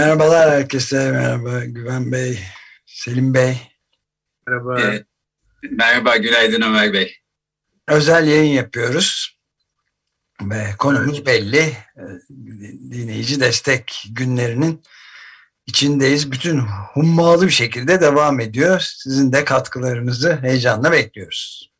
Merhabalar herkese, merhaba Güven Bey, Selim Bey. Merhaba. Ee, merhaba, günaydın Ömer Bey. Özel yayın yapıyoruz ve konumuz belli. Dinleyici destek günlerinin içindeyiz. Bütün hummalı bir şekilde devam ediyor. Sizin de katkılarınızı heyecanla bekliyoruz.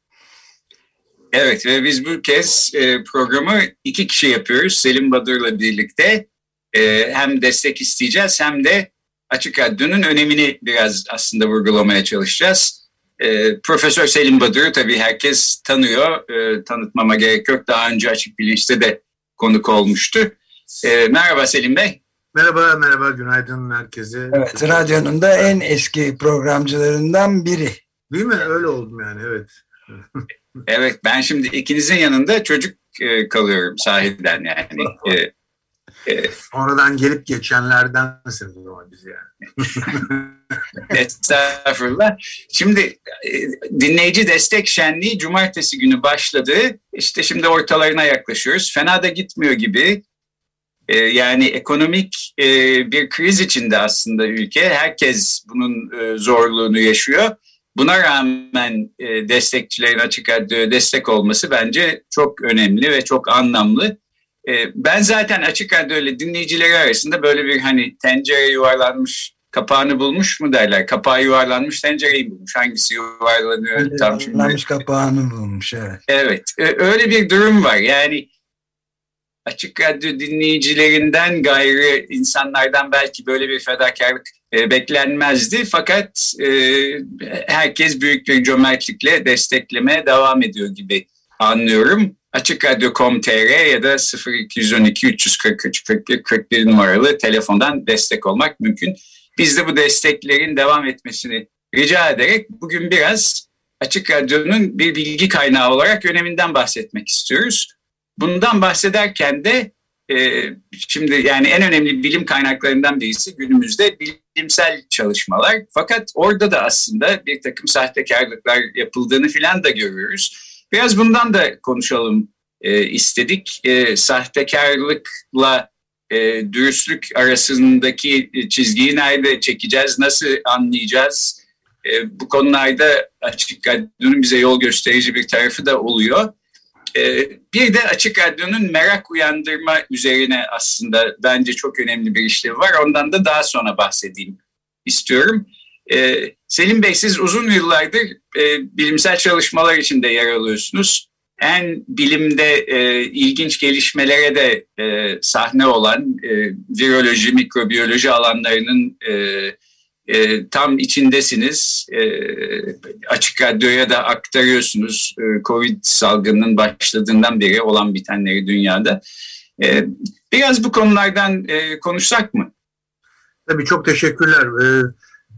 Evet ve biz bu kez e, programı iki kişi yapıyoruz. Selim Badır'la birlikte e, hem destek isteyeceğiz hem de Açık Radyo'nun önemini biraz aslında vurgulamaya çalışacağız. E, Profesör Selim Badır'ı tabii herkes tanıyor. E, tanıtmama gerek yok. Daha önce Açık Bilinç'te de konuk olmuştu. E, merhaba Selim Bey. Merhaba, merhaba. Günaydın herkese. Evet, radyonun da en eski programcılarından biri. Değil mi? Öyle oldum yani, evet. Evet ben şimdi ikinizin yanında çocuk e, kalıyorum sahiden yani. E, Sonradan gelip geçenlerdensiniz o biz yani. Estağfurullah. Şimdi e, dinleyici destek şenliği cumartesi günü başladı. İşte şimdi ortalarına yaklaşıyoruz. Fena da gitmiyor gibi. E, yani ekonomik e, bir kriz içinde aslında ülke. Herkes bunun e, zorluğunu yaşıyor. Buna rağmen destekçilerin açık radyoya destek olması bence çok önemli ve çok anlamlı. E, ben zaten açık radyo ile dinleyicileri arasında böyle bir hani tencere yuvarlanmış kapağını bulmuş mu derler. Kapağı yuvarlanmış tencereyi bulmuş. Hangisi yuvarlanıyor Öyle tam şimdi. Yuvarlanmış kapağını bulmuş evet. Evet e, öyle bir durum var. Yani açık radyo dinleyicilerinden gayrı insanlardan belki böyle bir fedakarlık e, beklenmezdi. Fakat e, herkes büyük bir cömertlikle desteklemeye devam ediyor gibi anlıyorum. Açık Radyo.com.tr ya da 0212 343 41 41 numaralı telefondan destek olmak mümkün. Biz de bu desteklerin devam etmesini rica ederek bugün biraz Açık Radyo'nun bir bilgi kaynağı olarak öneminden bahsetmek istiyoruz. Bundan bahsederken de e, şimdi yani en önemli bilim kaynaklarından birisi günümüzde bilimsel çalışmalar. Fakat orada da aslında bir takım sahtekarlıklar yapıldığını filan da görüyoruz. Biraz bundan da konuşalım e, istedik. E, sahtekarlıkla e, dürüstlük arasındaki çizgiyi nerede çekeceğiz, nasıl anlayacağız? E, bu konularda açık radyonun bize yol gösterici bir tarafı da oluyor. Ee, bir de Açık Radyo'nun merak uyandırma üzerine aslında bence çok önemli bir işlevi var. Ondan da daha sonra bahsedeyim istiyorum. Ee, Selim Bey siz uzun yıllardır e, bilimsel çalışmalar içinde yer alıyorsunuz. En bilimde e, ilginç gelişmelere de e, sahne olan viroloji, mikrobiyoloji alanlarının e, tam içindesiniz. E, açık radyoya da aktarıyorsunuz. E, Covid salgının başladığından beri olan bitenleri dünyada. E, biraz bu konulardan e, konuşsak mı? Tabii çok teşekkürler. Ee,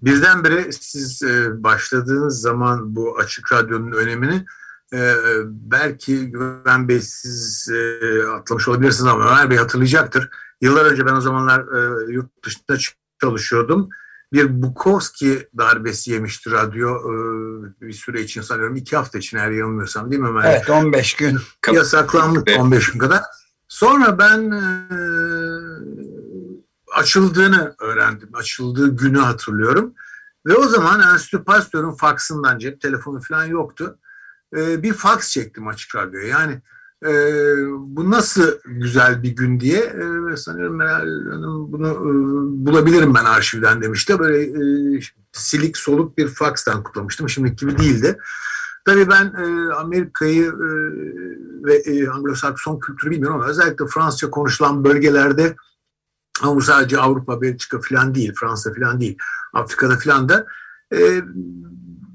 birdenbire siz e, başladığınız zaman bu açık radyonun önemini e, belki Güven Bey siz e, atlamış olabilirsiniz ama Ömer Bey hatırlayacaktır. Yıllar önce ben o zamanlar e, yurt dışında çalışıyordum bir Bukowski darbesi yemişti radyo e, bir süre için sanıyorum iki hafta için eğer yanılmıyorsam değil mi Ömer? Evet 15 gün. Yasaklandık 15 gün kadar. Sonra ben e, açıldığını öğrendim. Açıldığı günü hatırlıyorum. Ve o zaman Enstitü Pasteur'ün faksından cep telefonu falan yoktu. E, bir faks çektim açık radyoya. Yani e, bu nasıl güzel bir gün diye e, sanıyorum Meral Hanım bunu e, bulabilirim ben arşivden demişti. Böyle e, silik soluk bir fakstan kutlamıştım. Şimdiki gibi değildi. Tabii ben e, Amerika'yı e, ve e, Anglo-Sakson kültürü bilmiyorum ama özellikle Fransızca konuşulan bölgelerde ama bu sadece Avrupa, Belçika falan değil, Fransa falan değil, Afrika'da falan da e,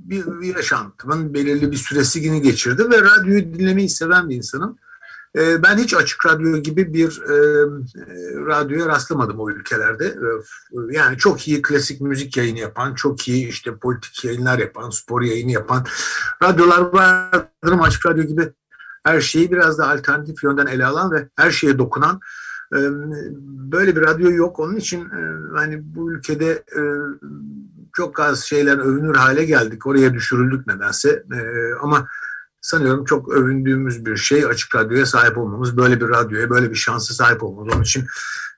bir, bir yaşantımın belirli bir süresini geçirdi ve radyoyu dinlemeyi seven bir insanım. E, ben hiç açık radyo gibi bir e, radyoya rastlamadım o ülkelerde. E, yani çok iyi klasik müzik yayını yapan, çok iyi işte politik yayınlar yapan, spor yayını yapan radyolar vardır ama açık radyo gibi her şeyi biraz da alternatif yönden ele alan ve her şeye dokunan böyle bir radyo yok. Onun için hani bu ülkede çok az şeyler övünür hale geldik. Oraya düşürüldük nedense. Ama sanıyorum çok övündüğümüz bir şey açık radyoya sahip olmamız. Böyle bir radyoya, böyle bir şansa sahip olmamız. Onun için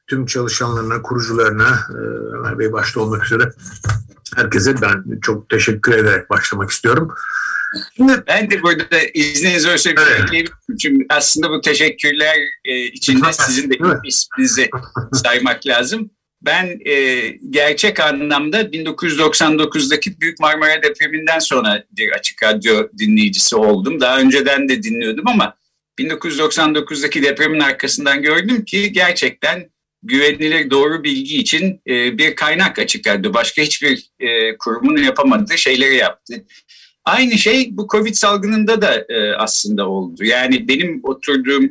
tüm çalışanlarına, kurucularına, Ömer Bey başta olmak üzere herkese ben çok teşekkür ederek başlamak istiyorum. Ben de burada izniniz olursa evet. Çünkü aslında bu teşekkürler e, içinde sizin de isminizi saymak lazım. Ben e, gerçek anlamda 1999'daki Büyük Marmara depreminden sonra bir açık radyo dinleyicisi oldum. Daha önceden de dinliyordum ama 1999'daki depremin arkasından gördüm ki gerçekten güvenilir doğru bilgi için e, bir kaynak açık radyo. Başka hiçbir e, kurumun yapamadığı şeyleri yaptı. Aynı şey bu Covid salgınında da e, aslında oldu. Yani benim oturduğum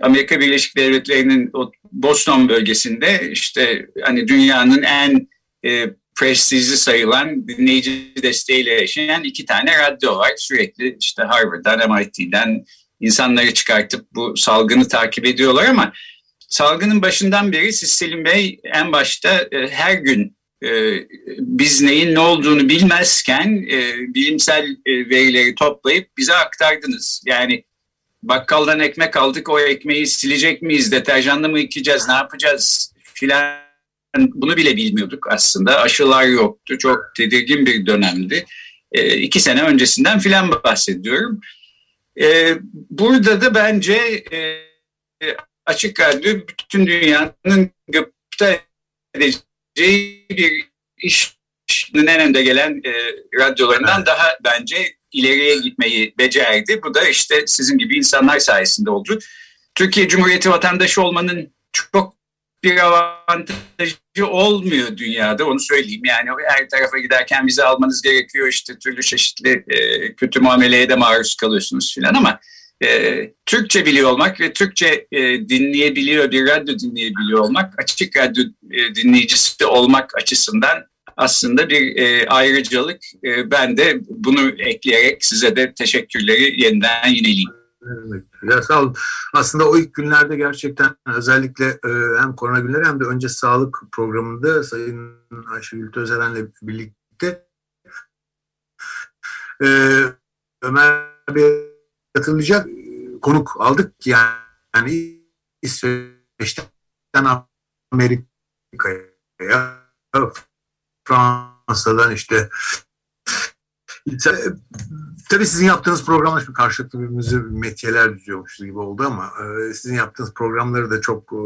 Amerika Birleşik Devletleri'nin Boston bölgesinde işte hani dünyanın en e, prestijli sayılan dinleyici desteğiyle yaşayan iki tane radyo var. Sürekli işte Harvard'dan, MIT'den insanları çıkartıp bu salgını takip ediyorlar ama salgının başından beri siz Selim Bey en başta e, her gün biz neyin ne olduğunu bilmezken e, bilimsel e, verileri toplayıp bize aktardınız. Yani bakkaldan ekmek aldık o ekmeği silecek miyiz, deterjanla mı yıkayacağız, ne yapacağız filan bunu bile bilmiyorduk aslında. Aşılar yoktu, çok tedirgin bir dönemdi. E, iki sene öncesinden filan bahsediyorum. Burada da bence açık radyo bütün dünyanın gıpta edeceği bir işin en önde gelen e, radyolarından evet. daha bence ileriye gitmeyi becerdi. Bu da işte sizin gibi insanlar sayesinde oldu. Türkiye Cumhuriyeti vatandaşı olmanın çok bir avantajı olmuyor dünyada onu söyleyeyim. Yani her tarafa giderken vize almanız gerekiyor işte türlü çeşitli e, kötü muameleye de maruz kalıyorsunuz filan ama e, Türkçe biliyor olmak ve Türkçe e, dinleyebiliyor bir radyo dinleyebiliyor olmak açık radyo e, dinleyicisi olmak açısından aslında bir e, ayrıcalık. E, ben de bunu ekleyerek size de teşekkürleri yeniden yineleyeyim. Evet. Ya sağ olun. Aslında o ilk günlerde gerçekten özellikle e, hem korona günleri hem de önce sağlık programında Sayın Ayşegül Tözeren'le birlikte e, Ömer Bey katılacak konuk aldık yani, yani İsveç'ten Amerika'ya Fransa'dan işte Tabii sizin yaptığınız programlar şimdi karşılıklı birbirimizi metiyeler düzüyormuşuz gibi oldu ama e, sizin yaptığınız programları da çok e,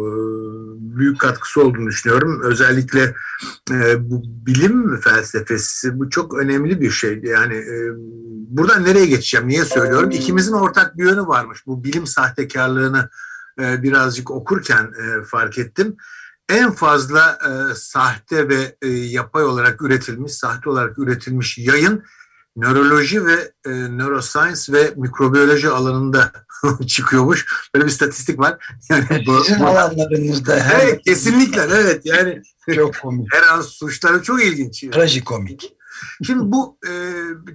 büyük katkısı olduğunu düşünüyorum. Özellikle e, bu bilim felsefesi bu çok önemli bir şey. Yani buradan nereye geçeceğim, niye söylüyorum? İkimizin ortak bir yönü varmış. Bu bilim sahtekarlığını birazcık okurken fark ettim en fazla e, sahte ve e, yapay olarak üretilmiş, sahte olarak üretilmiş yayın nöroloji ve e, neuroscience ve mikrobiyoloji alanında çıkıyormuş. Böyle bir statistik var. Yani bu, Sizin alanlarınızda. Evet, kesinlikle evet. Yani çok komik. Her an suçları çok ilginç. Trajikomik. Şimdi bu e,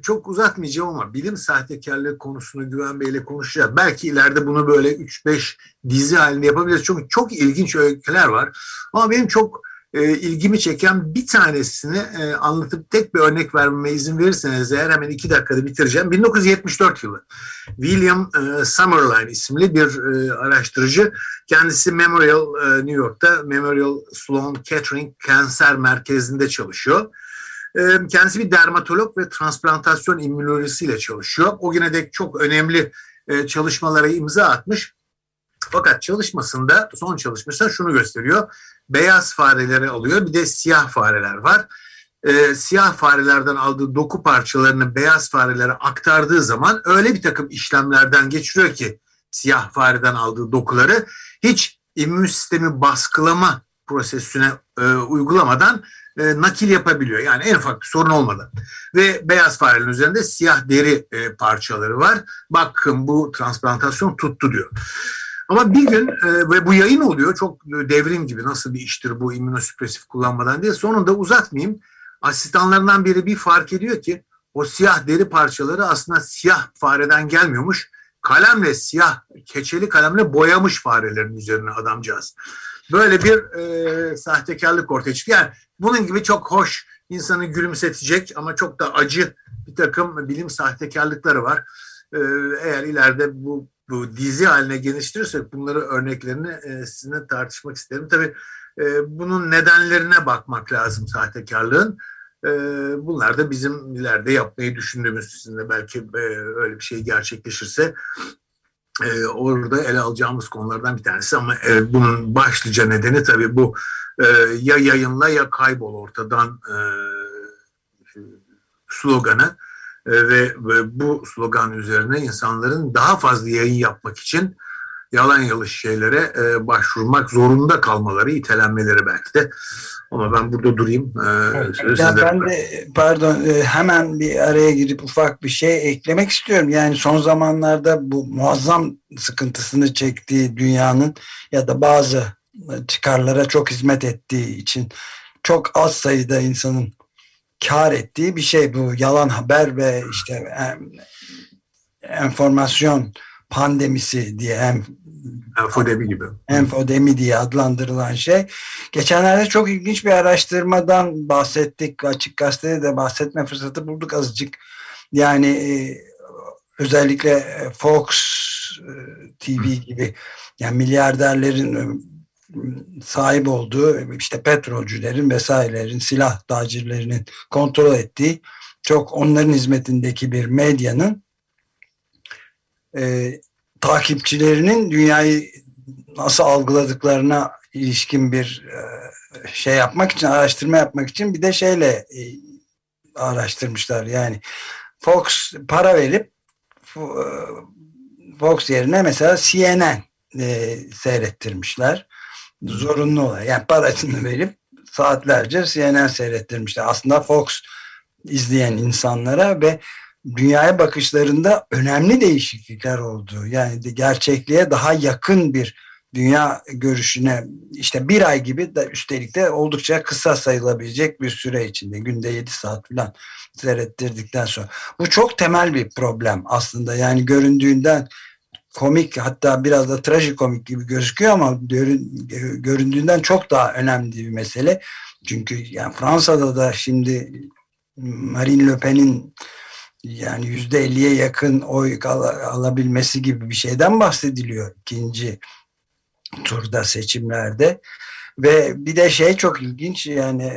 çok uzatmayacağım ama bilim sahtekarlığı konusunu Güven Bey'le konuşacağız. Belki ileride bunu böyle 3-5 dizi halinde yapabiliriz. Çünkü çok ilginç öyküler var. Ama benim çok e, ilgimi çeken bir tanesini e, anlatıp tek bir örnek vermeme izin verirseniz eğer hemen iki dakikada bitireceğim. 1974 yılı William e, Summerline isimli bir e, araştırıcı. Kendisi Memorial e, New York'ta Memorial Sloan Kettering Kanser Merkezi'nde çalışıyor. E, kendisi bir dermatolog ve transplantasyon immünolojisiyle çalışıyor. O güne dek çok önemli e, çalışmalara imza atmış. Fakat çalışmasında, son çalışmasında şunu gösteriyor beyaz fareleri alıyor bir de siyah fareler var. E, siyah farelerden aldığı doku parçalarını beyaz farelere aktardığı zaman öyle bir takım işlemlerden geçiriyor ki siyah fareden aldığı dokuları hiç immün sistemi baskılama prosesine e, uygulamadan e, nakil yapabiliyor. Yani en ufak bir sorun olmadan. Ve beyaz farelerin üzerinde siyah deri e, parçaları var. Bakın bu transplantasyon tuttu diyor. Ama bir gün e, ve bu yayın oluyor çok devrim gibi nasıl bir iştir bu immünosüpresif kullanmadan diye sonunda uzatmayayım. Asistanlarından biri bir fark ediyor ki o siyah deri parçaları aslında siyah fareden gelmiyormuş. Kalemle siyah keçeli kalemle boyamış farelerin üzerine adamcağız. Böyle bir e, sahtekarlık ortaya çıktı. Yani bunun gibi çok hoş insanı gülümsetecek ama çok da acı bir takım bilim sahtekarlıkları var. E, eğer ileride bu bu dizi haline geliştirirsek bunları örneklerini e, sizinle tartışmak isterim. Tabii e, bunun nedenlerine bakmak lazım sahtekarlığın. E, bunlar da bizim ileride yapmayı düşündüğümüz sizinle belki e, öyle bir şey gerçekleşirse e, orada ele alacağımız konulardan bir tanesi ama e, bunun başlıca nedeni tabii bu e, ya yayınla ya kaybol ortadan e, sloganı e, ve, ve bu slogan üzerine insanların daha fazla yayın yapmak için yalan yanlış şeylere e, başvurmak zorunda kalmaları, itelenmeleri belki de. Ama ben burada durayım. E, ya ben de pardon e, hemen bir araya girip ufak bir şey eklemek istiyorum. Yani son zamanlarda bu muazzam sıkıntısını çektiği dünyanın ya da bazı çıkarlara çok hizmet ettiği için çok az sayıda insanın kar ettiği bir şey bu yalan haber ve işte enformasyon pandemisi diye em, enfodemi gibi. Enfodemi diye adlandırılan şey. Geçenlerde çok ilginç bir araştırmadan bahsettik. Açık gazetede de bahsetme fırsatı bulduk azıcık. Yani e, özellikle Fox e, TV gibi yani milyarderlerin sahip olduğu işte petrolcülerin vesairelerin silah tacirlerinin kontrol ettiği çok onların hizmetindeki bir medyanın e, takipçilerinin dünyayı nasıl algıladıklarına ilişkin bir e, şey yapmak için araştırma yapmak için bir de şeyle e, araştırmışlar. Yani Fox para verip e, Fox yerine mesela CNN e, seyrettirmişler. Zorunlu olarak. Yani parasını verip saatlerce CNN seyrettirmişler. Aslında Fox izleyen insanlara ve dünyaya bakışlarında önemli değişiklikler oldu. Yani gerçekliğe daha yakın bir dünya görüşüne işte bir ay gibi de üstelik de oldukça kısa sayılabilecek bir süre içinde günde 7 saat falan seyrettirdikten sonra. Bu çok temel bir problem aslında yani göründüğünden komik hatta biraz da trajikomik gibi gözüküyor ama göründüğünden çok daha önemli bir mesele. Çünkü yani Fransa'da da şimdi Marine Le Pen'in yani yüzde elliye yakın oy al alabilmesi gibi bir şeyden bahsediliyor ikinci turda seçimlerde. Ve bir de şey çok ilginç yani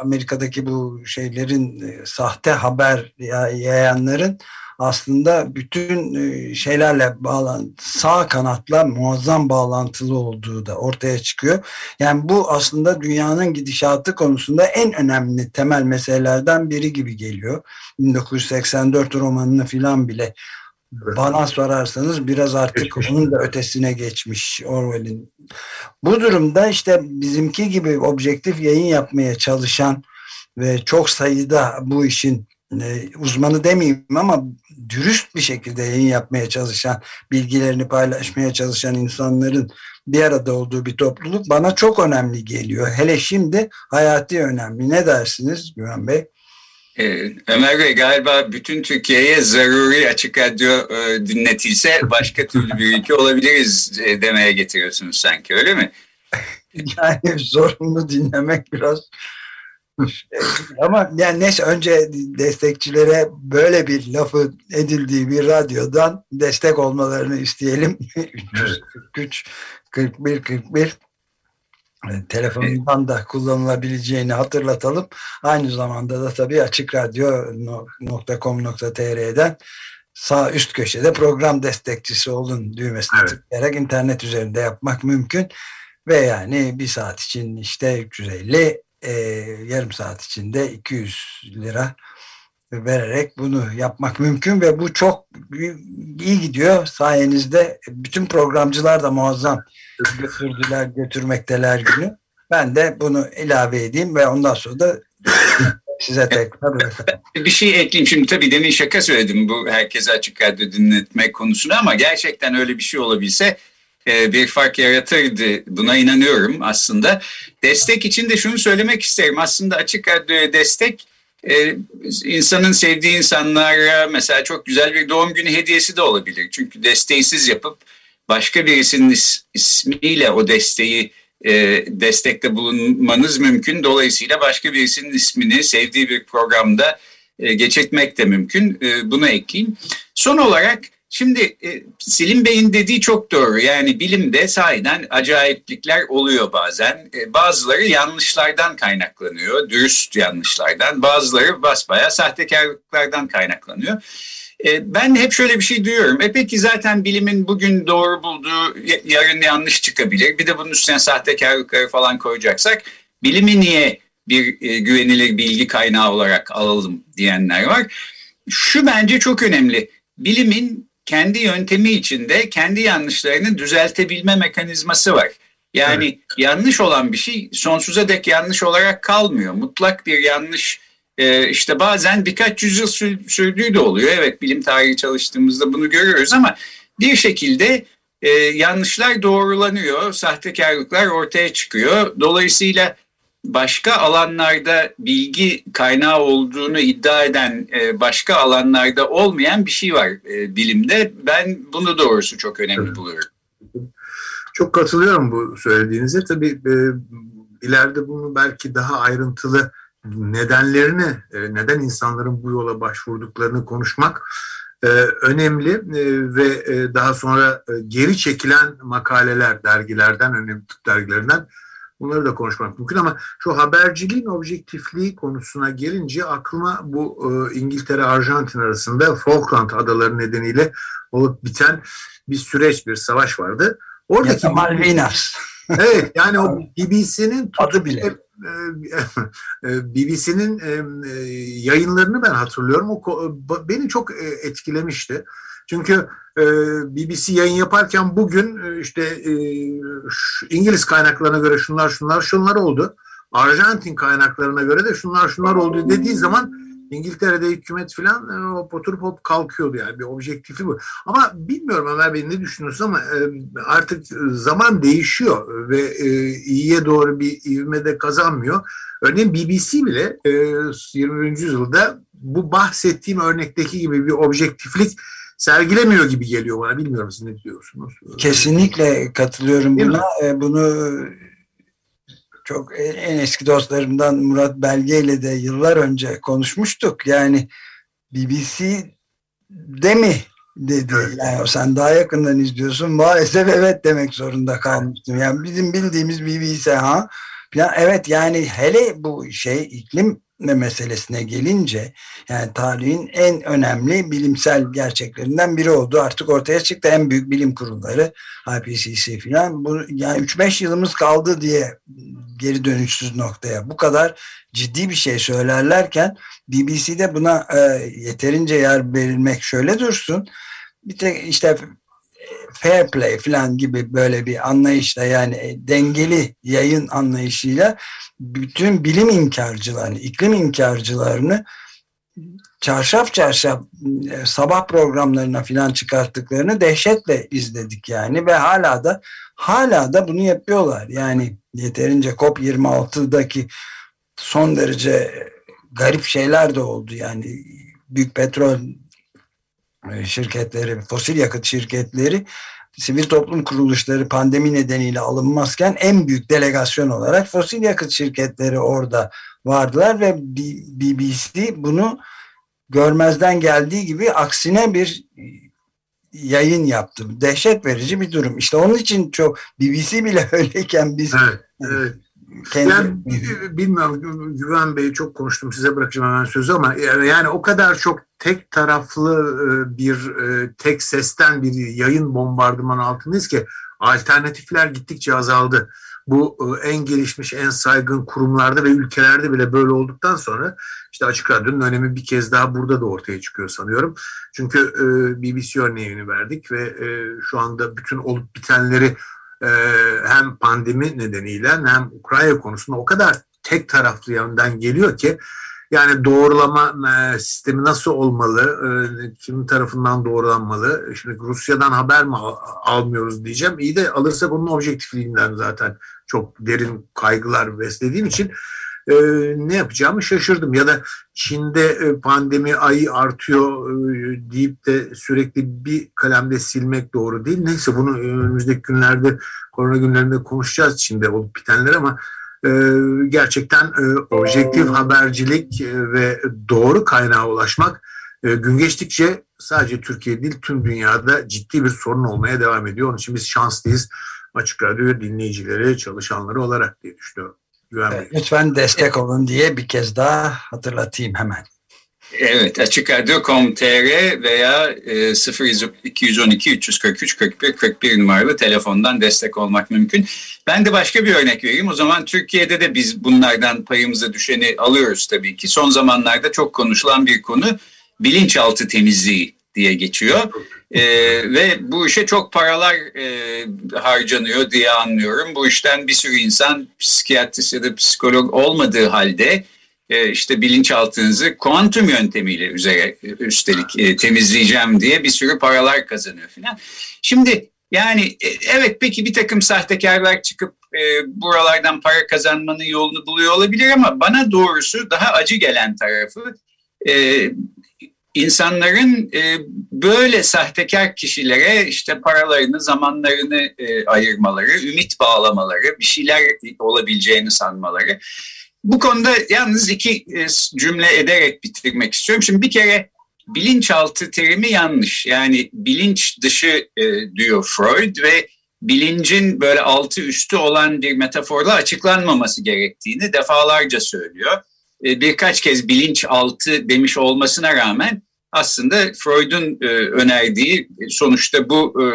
Amerika'daki bu şeylerin e, sahte haber yayanların aslında bütün e, şeylerle bağlan sağ kanatla muazzam bağlantılı olduğu da ortaya çıkıyor. Yani bu aslında dünyanın gidişatı konusunda en önemli temel meselelerden biri gibi geliyor. 1984 romanını filan bile bana sorarsanız biraz artık onun da ötesine geçmiş Orwell'in. Bu durumda işte bizimki gibi objektif yayın yapmaya çalışan ve çok sayıda bu işin uzmanı demeyeyim ama dürüst bir şekilde yayın yapmaya çalışan, bilgilerini paylaşmaya çalışan insanların bir arada olduğu bir topluluk bana çok önemli geliyor. Hele şimdi hayati önemli. Ne dersiniz Güven Bey? Ee, Ömer Bey galiba bütün Türkiye'ye zaruri açık radyo e, dinletilse başka türlü bir ülke olabiliriz e, demeye getiriyorsunuz sanki öyle mi? yani zorunlu dinlemek biraz ama yani neyse önce destekçilere böyle bir lafı edildiği bir radyodan destek olmalarını isteyelim. 343 41 41 telefonundan da kullanılabileceğini hatırlatalım. Aynı zamanda da tabii açıkradyo.com.tr'den sağ üst köşede program destekçisi olun düğmesine evet. tıklayarak internet üzerinde yapmak mümkün. Ve yani bir saat için işte 350 e, yarım saat içinde 200 lira vererek bunu yapmak mümkün ve bu çok iyi gidiyor. Sayenizde bütün programcılar da muazzam götürdüler, götürmekteler günü. Ben de bunu ilave edeyim ve ondan sonra da size tekrar Bir şey ekleyeyim şimdi tabii demin şaka söyledim bu herkese açık radyo dinletmek konusunu ama gerçekten öyle bir şey olabilse bir fark yaratırdı. Buna inanıyorum aslında. Destek için de şunu söylemek isterim. Aslında Açık Radyo'ya destek e, insanın sevdiği insanlara mesela çok güzel bir doğum günü hediyesi de olabilir. Çünkü desteği siz yapıp başka birisinin is, ismiyle o desteği e, destekte bulunmanız mümkün. Dolayısıyla başka birisinin ismini sevdiği bir programda e, geçirtmek de mümkün. E, bunu ekleyeyim. Son olarak şimdi e, Selim Bey'in dediği çok doğru. Yani bilimde sahiden acayiplikler oluyor bazen. E, bazıları yanlışlardan kaynaklanıyor, dürüst yanlışlardan. Bazıları basbaya sahtekarlıklardan kaynaklanıyor. E, ben hep şöyle bir şey duyuyorum. E peki zaten bilimin bugün doğru bulduğu yarın yanlış çıkabilir. Bir de bunun üstüne sahtekarlıkları falan koyacaksak bilimi niye bir güvenilir bilgi kaynağı olarak alalım diyenler var. Şu bence çok önemli. Bilimin kendi yöntemi içinde kendi yanlışlarını düzeltebilme mekanizması var. Yani evet. yanlış olan bir şey sonsuza dek yanlış olarak kalmıyor. Mutlak bir yanlış e, işte bazen birkaç yüzyıl sürdüğü de oluyor. Evet bilim tarihi çalıştığımızda bunu görüyoruz ama bir şekilde e, yanlışlar doğrulanıyor, sahtekarlıklar ortaya çıkıyor. Dolayısıyla başka alanlarda bilgi kaynağı olduğunu iddia eden e, başka alanlarda olmayan bir şey var e, bilimde. Ben bunu doğrusu çok önemli evet. buluyorum. Çok katılıyorum bu söylediğinize. Tabii e, ileride bunu belki daha ayrıntılı nedenlerini, e, neden insanların bu yola başvurduklarını konuşmak e, önemli e, ve daha sonra geri çekilen makaleler dergilerden, önemli dergilerinden bunları da konuşmak mümkün ama şu haberciliğin objektifliği konusuna gelince aklıma bu İngiltere Arjantin arasında Falkland adaları nedeniyle olup biten bir süreç, bir savaş vardı. Oradaki ya Malvinas. Evet yani o BBC'nin adı bile BBC'nin yayınlarını ben hatırlıyorum. O beni çok etkilemişti. Çünkü BBC yayın yaparken bugün işte İngiliz kaynaklarına göre şunlar şunlar şunlar oldu. Arjantin kaynaklarına göre de şunlar şunlar oldu dediği zaman İngiltere'de hükümet falan e, oturup hop kalkıyordu yani bir objektifi bu. Ama bilmiyorum Ömer Bey ne düşünüyorsun ama e, artık zaman değişiyor ve e, iyiye doğru bir ivmede kazanmıyor. Örneğin BBC bile e, 20. yüzyılda bu bahsettiğim örnekteki gibi bir objektiflik sergilemiyor gibi geliyor bana. Bilmiyorum siz ne diyorsunuz? Kesinlikle katılıyorum buna. E, bunu çok en eski dostlarımdan Murat Belge ile de yıllar önce konuşmuştuk. Yani BBC'de mi dedi. Yani sen daha yakından izliyorsun. Maalesef evet demek zorunda kalmıştım. Yani bizim bildiğimiz BBC ha. Falan. Evet yani hele bu şey iklim meselesine gelince yani tarihin en önemli bilimsel gerçeklerinden biri oldu. Artık ortaya çıktı en büyük bilim kurulları IPCC filan. Bu yani 3-5 yılımız kaldı diye geri dönüşsüz noktaya bu kadar ciddi bir şey söylerlerken BBC'de buna e, yeterince yer verilmek şöyle dursun. Bir tek işte fair play falan gibi böyle bir anlayışla yani dengeli yayın anlayışıyla bütün bilim inkarcılarını, iklim inkarcılarını çarşaf çarşaf e, sabah programlarına filan çıkarttıklarını dehşetle izledik yani ve hala da hala da bunu yapıyorlar. Yani yeterince COP26'daki son derece garip şeyler de oldu yani büyük petrol şirketleri, fosil yakıt şirketleri sivil toplum kuruluşları pandemi nedeniyle alınmazken en büyük delegasyon olarak fosil yakıt şirketleri orada vardılar ve BBC bunu görmezden geldiği gibi aksine bir yayın yaptı. Dehşet verici bir durum. İşte onun için çok BBC bile öyleyken biz evet, evet. Kendi... Yani bilmiyorum Güven Bey'i çok konuştum size bırakacağım hemen sözü ama yani o kadar çok tek taraflı e, bir e, tek sesten bir yayın bombardımanı altındayız ki alternatifler gittikçe azaldı. Bu e, en gelişmiş, en saygın kurumlarda ve ülkelerde bile böyle olduktan sonra işte Açık Radyo'nun önemi bir kez daha burada da ortaya çıkıyor sanıyorum. Çünkü BBC örneğini verdik ve şu anda bütün olup bitenleri hem pandemi nedeniyle hem Ukrayna konusunda o kadar tek taraflı yandan geliyor ki Yani doğrulama e, sistemi nasıl olmalı? E, kimin tarafından doğrulanmalı? Şimdi Rusya'dan haber mi almıyoruz diyeceğim. İyi de alırsa bunun objektifliğinden zaten çok derin kaygılar beslediğim için e, ne yapacağımı şaşırdım. Ya da Çin'de e, pandemi ayı artıyor e, deyip de sürekli bir kalemde silmek doğru değil. Neyse bunu önümüzdeki günlerde korona günlerinde konuşacağız Çin'de olup bitenler ama e, gerçekten e, objektif habercilik e, ve doğru kaynağa ulaşmak e, gün geçtikçe sadece Türkiye değil tüm dünyada ciddi bir sorun olmaya devam ediyor. Onun için biz şanslıyız açık radyo dinleyicileri, çalışanları olarak diye düşünüyorum. Evet, lütfen destek olun diye bir kez daha hatırlatayım hemen. Evet, Açık Radyo.com.tr veya 0212 343 41 41 numaralı telefondan destek olmak mümkün. Ben de başka bir örnek vereyim. O zaman Türkiye'de de biz bunlardan payımıza düşeni alıyoruz tabii ki. Son zamanlarda çok konuşulan bir konu bilinçaltı temizliği diye geçiyor. E, ve bu işe çok paralar e, harcanıyor diye anlıyorum. Bu işten bir sürü insan psikiyatrist ya da psikolog olmadığı halde e, işte bilinçaltınızı kuantum yöntemiyle üzere üstelik e, temizleyeceğim diye bir sürü paralar kazanıyor filan. Şimdi yani e, evet peki bir takım sahtekarlar çıkıp e, buralardan para kazanmanın yolunu buluyor olabilir ama bana doğrusu daha acı gelen tarafı e, insanların e, böyle sahtekar kişilere işte paralarını, zamanlarını e, ayırmaları, ümit bağlamaları, bir şeyler olabileceğini sanmaları. Bu konuda yalnız iki e, cümle ederek bitirmek istiyorum. Şimdi bir kere bilinçaltı terimi yanlış. Yani bilinç dışı e, diyor Freud ve bilincin böyle altı üstü olan bir metaforla açıklanmaması gerektiğini defalarca söylüyor. E, birkaç kez bilinçaltı demiş olmasına rağmen aslında Freud'un e, önerdiği sonuçta bu e,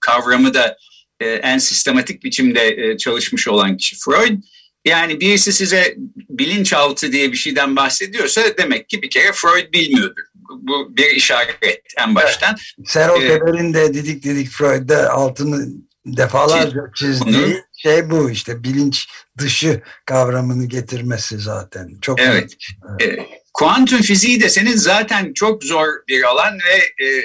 kavramı da e, en sistematik biçimde e, çalışmış olan kişi Freud. Yani birisi size bilinçaltı diye bir şeyden bahsediyorsa demek ki bir kere Freud bilmiyordur. Bu bir işaret en baştan. Evet. Serol ee, de Didik Didik Freud'da altını defalarca çizdiği şey bu işte bilinç dışı kavramını getirmesi zaten. Çok evet. evet. E, kuantum fiziği de senin zaten çok zor bir alan ve e,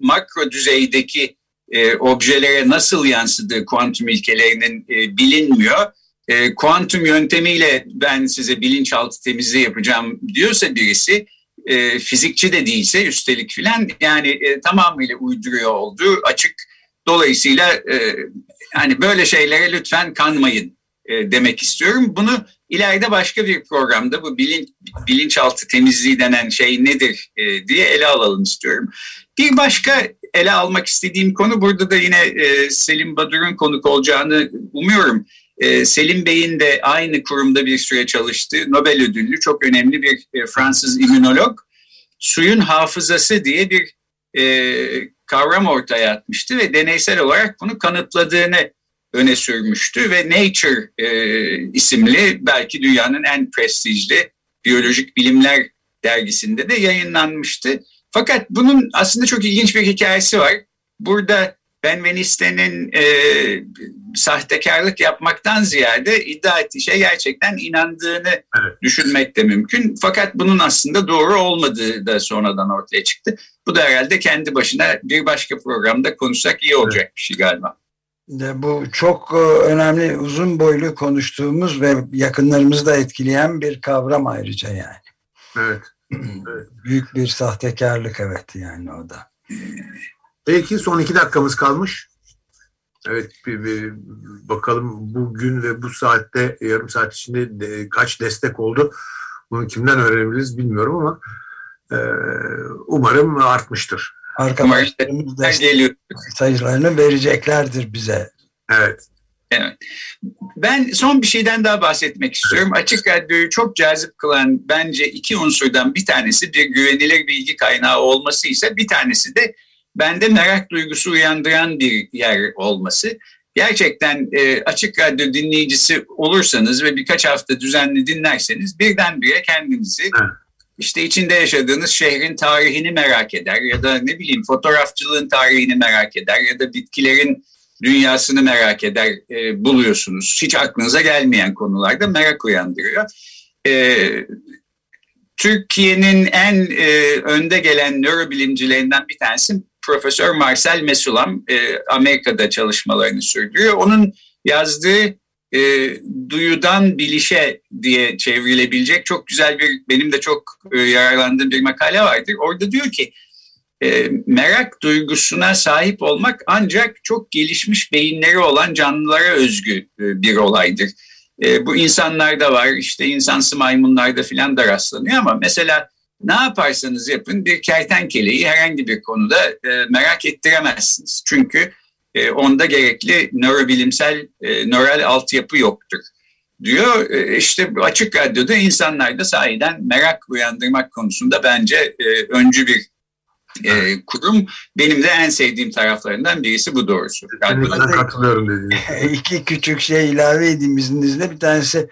makro düzeydeki e, objelere nasıl yansıdığı kuantum ilkelerinin e, bilinmiyor e, kuantum yöntemiyle ben size bilinçaltı temizliği yapacağım diyorsa birisi e, fizikçi de değilse üstelik filan yani e, tamamıyla uyduruyor olduğu açık. Dolayısıyla e, hani böyle şeylere lütfen kanmayın e, demek istiyorum. Bunu ileride başka bir programda bu bilinç, bilinçaltı temizliği denen şey nedir e, diye ele alalım istiyorum. Bir başka ele almak istediğim konu burada da yine e, Selim Badur'un konuk olacağını umuyorum. Ee, Selim Bey'in de aynı kurumda bir süre çalıştığı Nobel ödüllü çok önemli bir e, Fransız immünolog suyun hafızası diye bir e, kavram ortaya atmıştı ve deneysel olarak bunu kanıtladığını öne sürmüştü ve Nature e, isimli belki dünyanın en prestijli biyolojik bilimler dergisinde de yayınlanmıştı. Fakat bunun aslında çok ilginç bir hikayesi var. Burada ben Veniste'nin e, sahtekarlık yapmaktan ziyade iddia ettiği şey gerçekten inandığını evet. düşünmek de mümkün. Fakat bunun aslında doğru olmadığı da sonradan ortaya çıktı. Bu da herhalde kendi başına bir başka programda konuşsak iyi olacak evet. bir şey galiba. De bu çok e, önemli, uzun boylu konuştuğumuz ve yakınlarımızı da etkileyen bir kavram ayrıca yani. Evet. evet. Büyük bir sahtekarlık evet yani o da. Belki son iki dakikamız kalmış. Evet bir, bir bakalım bugün ve bu saatte yarım saat içinde de, kaç destek oldu. Bunu kimden öğrenebiliriz bilmiyorum ama e, umarım artmıştır. Arkadaşlarımız destek sayılarını vereceklerdir bize. Evet. Evet. Ben son bir şeyden daha bahsetmek istiyorum. Açık Radyo'yu çok cazip kılan bence iki unsurdan bir tanesi bir güvenilir bilgi kaynağı olması ise bir tanesi de bende merak duygusu uyandıran bir yer olması. Gerçekten e, açık radyo dinleyicisi olursanız ve birkaç hafta düzenli dinlerseniz birdenbire kendinizi işte içinde yaşadığınız şehrin tarihini merak eder ya da ne bileyim fotoğrafçılığın tarihini merak eder ya da bitkilerin dünyasını merak eder e, buluyorsunuz. Hiç aklınıza gelmeyen konularda merak uyandırıyor. E, Türkiye'nin en e, önde gelen nörobilimcilerinden bir tanesi Profesör Marcel Mesulam e, Amerika'da çalışmalarını sürdürüyor. Onun yazdığı e, duyudan bilişe diye çevrilebilecek çok güzel bir benim de çok e, yararlandığım bir makale vardır. Orada diyor ki e, merak duygusuna sahip olmak ancak çok gelişmiş beyinleri olan canlılara özgü e, bir olaydır. E, bu insanlarda var işte insansı maymunlarda filan da rastlanıyor ama mesela ne yaparsanız yapın bir kertenkeleyi herhangi bir konuda e, merak ettiremezsiniz. Çünkü e, onda gerekli nörobilimsel e, nöral altyapı yoktur diyor. E, işte açık radyoda insanlarda sahiden merak uyandırmak konusunda bence e, öncü bir e, kurum. Benim de en sevdiğim taraflarından birisi bu doğrusu. Ben katılıyorum dediğiniz. İki küçük şey ilave edeyim izninizle. Bir tanesi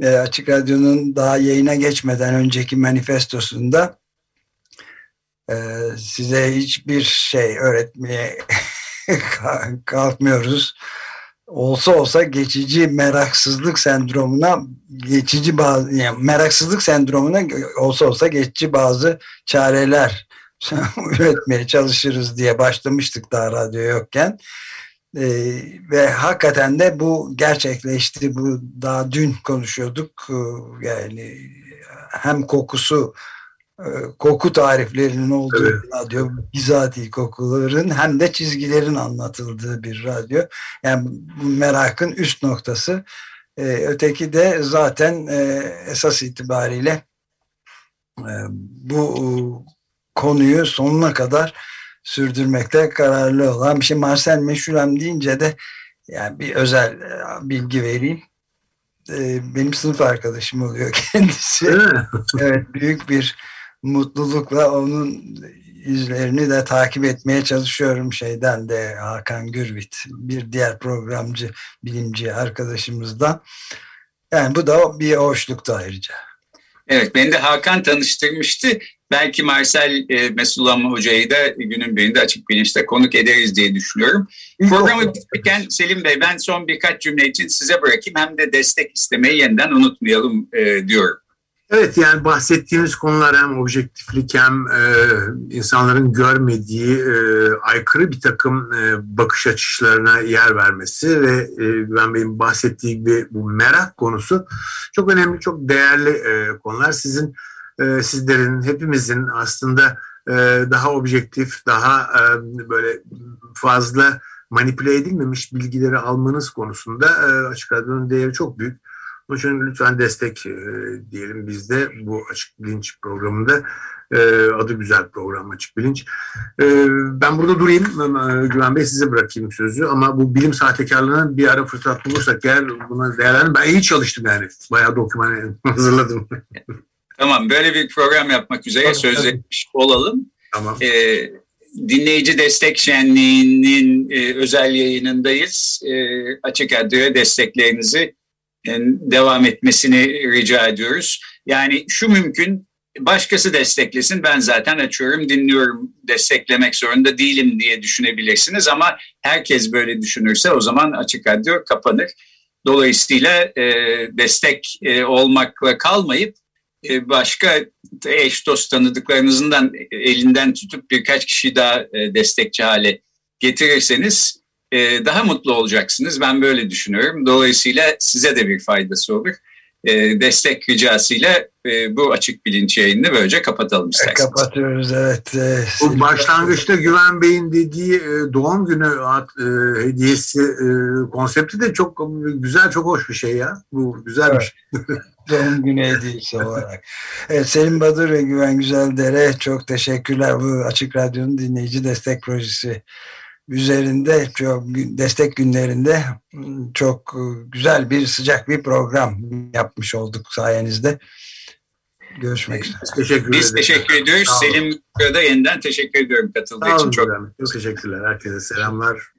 e, Açık Radyo'nun daha yayına geçmeden önceki manifestosunda e, size hiçbir şey öğretmeye kalkmıyoruz. Olsa olsa geçici meraksızlık sendromuna geçici bazı yani meraksızlık sendromuna olsa olsa geçici bazı çareler üretmeye çalışırız diye başlamıştık daha radyo yokken. Ee, ve hakikaten de bu gerçekleşti. Bu daha dün konuşuyorduk. Ee, yani hem kokusu e, koku tariflerinin olduğu evet. bir radyo, bizatihi kokuların hem de çizgilerin anlatıldığı bir radyo. Yani bu merakın üst noktası. Ee, öteki de zaten e, esas itibariyle e, bu konuyu sonuna kadar sürdürmekte kararlı olan bir şey. Marcel Meşulem deyince de yani bir özel e, bilgi vereyim. E, benim sınıf arkadaşım oluyor kendisi. evet büyük bir mutlulukla onun izlerini de takip etmeye çalışıyorum şeyden de Hakan Gürvit bir diğer programcı bilimci arkadaşımızdan. Yani bu da bir hoşluktu ayrıca. Evet, beni de Hakan tanıştırmıştı. Belki Marcel e, Mesulam Hoca'yı da günün birinde açık bilinçte konuk ederiz diye düşünüyorum. Programı bitirirken Selim Bey ben son birkaç cümle için size bırakayım. Hem de destek istemeyi yeniden unutmayalım e, diyorum. Evet yani bahsettiğimiz konular hem objektiflik hem e, insanların görmediği e, aykırı bir takım e, bakış açılarına yer vermesi ve e, Güven Bey'in bahsettiği gibi bu merak konusu çok önemli, çok değerli e, konular. Sizin, e, sizlerin, hepimizin aslında e, daha objektif, daha e, böyle fazla manipüle edilmemiş bilgileri almanız konusunda e, açık radyonun değeri çok büyük. Onun için lütfen destek e, diyelim bizde bu Açık Bilinç programında. E, adı güzel program Açık Bilinç. E, ben burada durayım. E, Güven Bey size bırakayım sözü. Ama bu bilim sahtekarlığına bir ara fırsat bulursak eğer buna değerlendirin. Ben iyi çalıştım yani. Bayağı doküman hazırladım. Tamam böyle bir program yapmak üzere sözleşmiş olalım. Tamam. Ee, dinleyici destek şenliğinin e, özel yayınındayız. E, açık Radyo'ya desteklerinizi devam etmesini rica ediyoruz. Yani şu mümkün başkası desteklesin ben zaten açıyorum dinliyorum desteklemek zorunda değilim diye düşünebilirsiniz ama herkes böyle düşünürse o zaman açık radyo kapanır. Dolayısıyla e, destek e, olmakla kalmayıp e, başka eş dost tanıdıklarınızdan elinden tutup birkaç kişi daha e, destekçi hale getirirseniz e, daha mutlu olacaksınız. Ben böyle düşünüyorum. Dolayısıyla size de bir faydası olur. E, destek ricasıyla e, bu açık bilinç yayını böylece kapatalım isterseniz. Kapatıyoruz evet. Bu başlangıçta Güven Bey'in dediği doğum günü hediyesi konsepti de çok güzel, çok hoş bir şey ya. Bu güzel evet. bir şey. doğum günü hediyesi olarak. Evet, Selim Badur ve Güven Güzeldere çok teşekkürler. Bu Açık Radyo'nun dinleyici destek projesi üzerinde çok destek günlerinde çok güzel bir sıcak bir program yapmış olduk sayenizde. Görüşmek üzere. Teşekkür Biz teşekkür ediyoruz. Selim da yeniden teşekkür ediyorum katıldığı için. Çok. Çok teşekkürler. Herkese selamlar.